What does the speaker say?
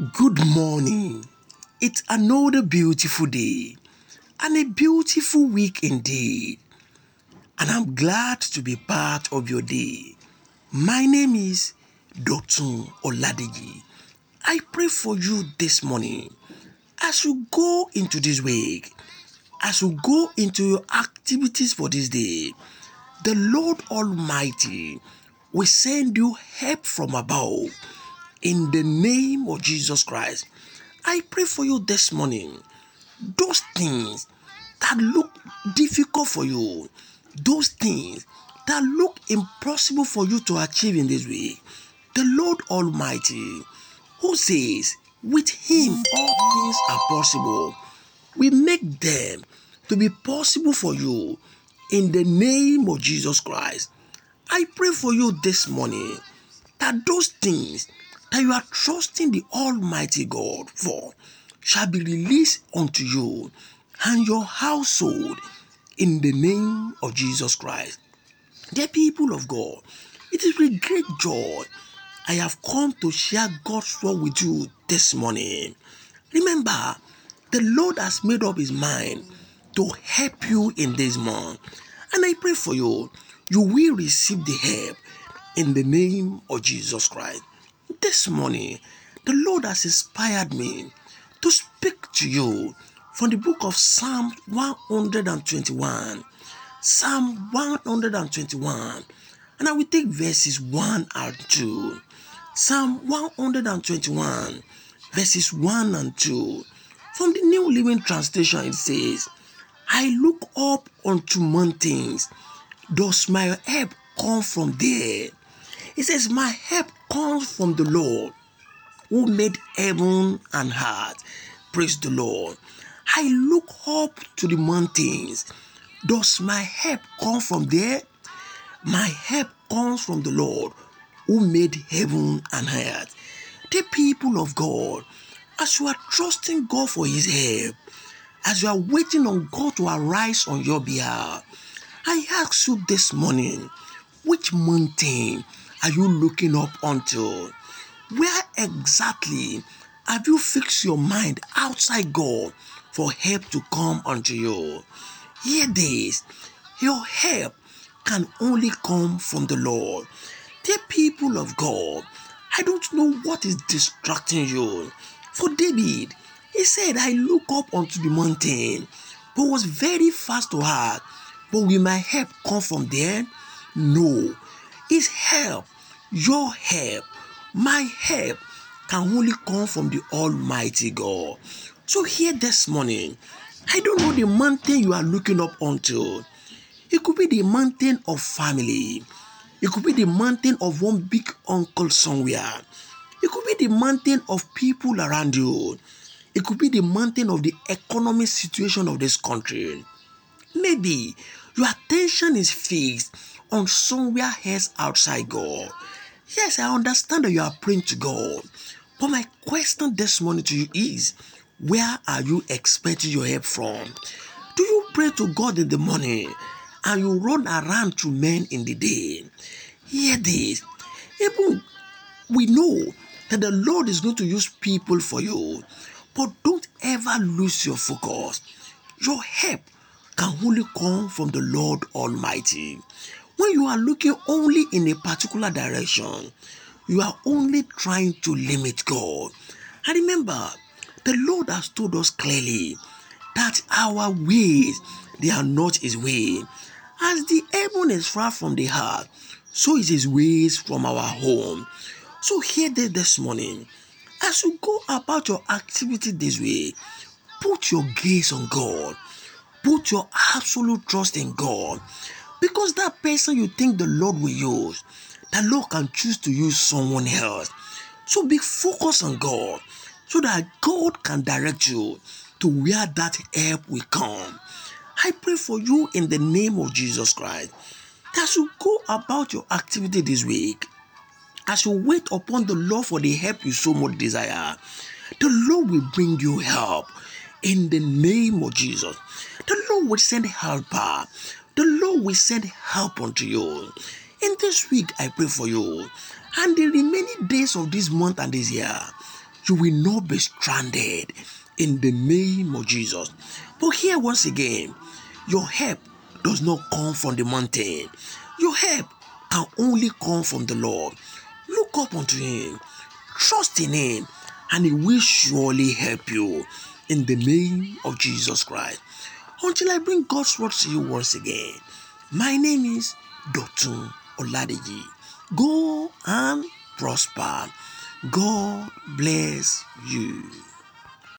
Good morning. It's another beautiful day and a beautiful week indeed. And I'm glad to be part of your day. My name is Dotun Oladeji. I pray for you this morning as you go into this week, as you go into your activities for this day. The Lord Almighty will send you help from above in the name of Jesus Christ. I pray for you this morning. Those things that look difficult for you, those things that look impossible for you to achieve in this way, the Lord Almighty, who says, with Him all things are possible, we make them to be possible for you in the name of Jesus Christ. I pray for you this morning that those things that you are trusting the Almighty God for shall be released unto you and your household in the name of Jesus Christ. Dear people of God, it is with great joy I have come to share God's word with you this morning. Remember, the Lord has made up his mind to help you in this month. And I pray for you, you will receive the help in the name of Jesus Christ. This morning, the Lord has inspired me to speak to you from the book of Psalm 121. Psalm 121. And I will take verses 1 and 2. Psalm 121, verses 1 and 2. From the New Living Translation, it says, I look up unto mountains. Does my help come from there? It says, My help comes from the Lord who made heaven and earth. Praise the Lord. I look up to the mountains. Does my help come from there? My help comes from the Lord who made heaven and earth. The people of God, as you are trusting God for his help, as you are waiting on God to arise on your behalf, I ask you this morning, which mountain are you looking up unto? Where exactly have you fixed your mind outside God for help to come unto you? Hear this your help can only come from the Lord. The people of God, I don't know what is distracting you. For David, he said, I look up unto the mountain, but was very fast to heart. But will my help come from there? No. His help, your help, my help can only come from the Almighty God. So here this morning, I don't know the mountain you are looking up onto. It could be the mountain of family. It could be the mountain of one big uncle somewhere. It could be the mountain of people around you. It could be the mountain of the economic situation of this country. Maybe your attention is fixed on somewhere else outside God. Yes, I understand that you are praying to God. But my question this morning to you is where are you expecting your help from? Do you pray to God in the morning and you run around to men in the day? Hear this. Even we know that the Lord is going to use people for you, but don't ever lose your focus. Your help can only come from the Lord Almighty. When you are looking only in a particular direction, you are only trying to limit God. And remember, the Lord has told us clearly that our ways they are not his way. As the heaven is far from the heart, so is his ways from our home. So hear this this morning. As you go about your activity this way, put your gaze on God. Put your absolute trust in God. Because that person you think the Lord will use, the Lord can choose to use someone else. So be focused on God so that God can direct you to where that help will come. I pray for you in the name of Jesus Christ. As you go about your activity this week, as you wait upon the Lord for the help you so much desire, the Lord will bring you help in the name of Jesus. The Lord will send helper. Will send help unto you. In this week, I pray for you. And the remaining days of this month and this year, You will not be stranded in the name of Jesus. But here, once again, your help does not come from the mountain. Your help can only come from the Lord. Look up unto Him, trust in Him, and He will surely help you in the name of Jesus Christ. Until I bring God's word to you once again, my name is Dotun Oladeji. Go and prosper. God bless you.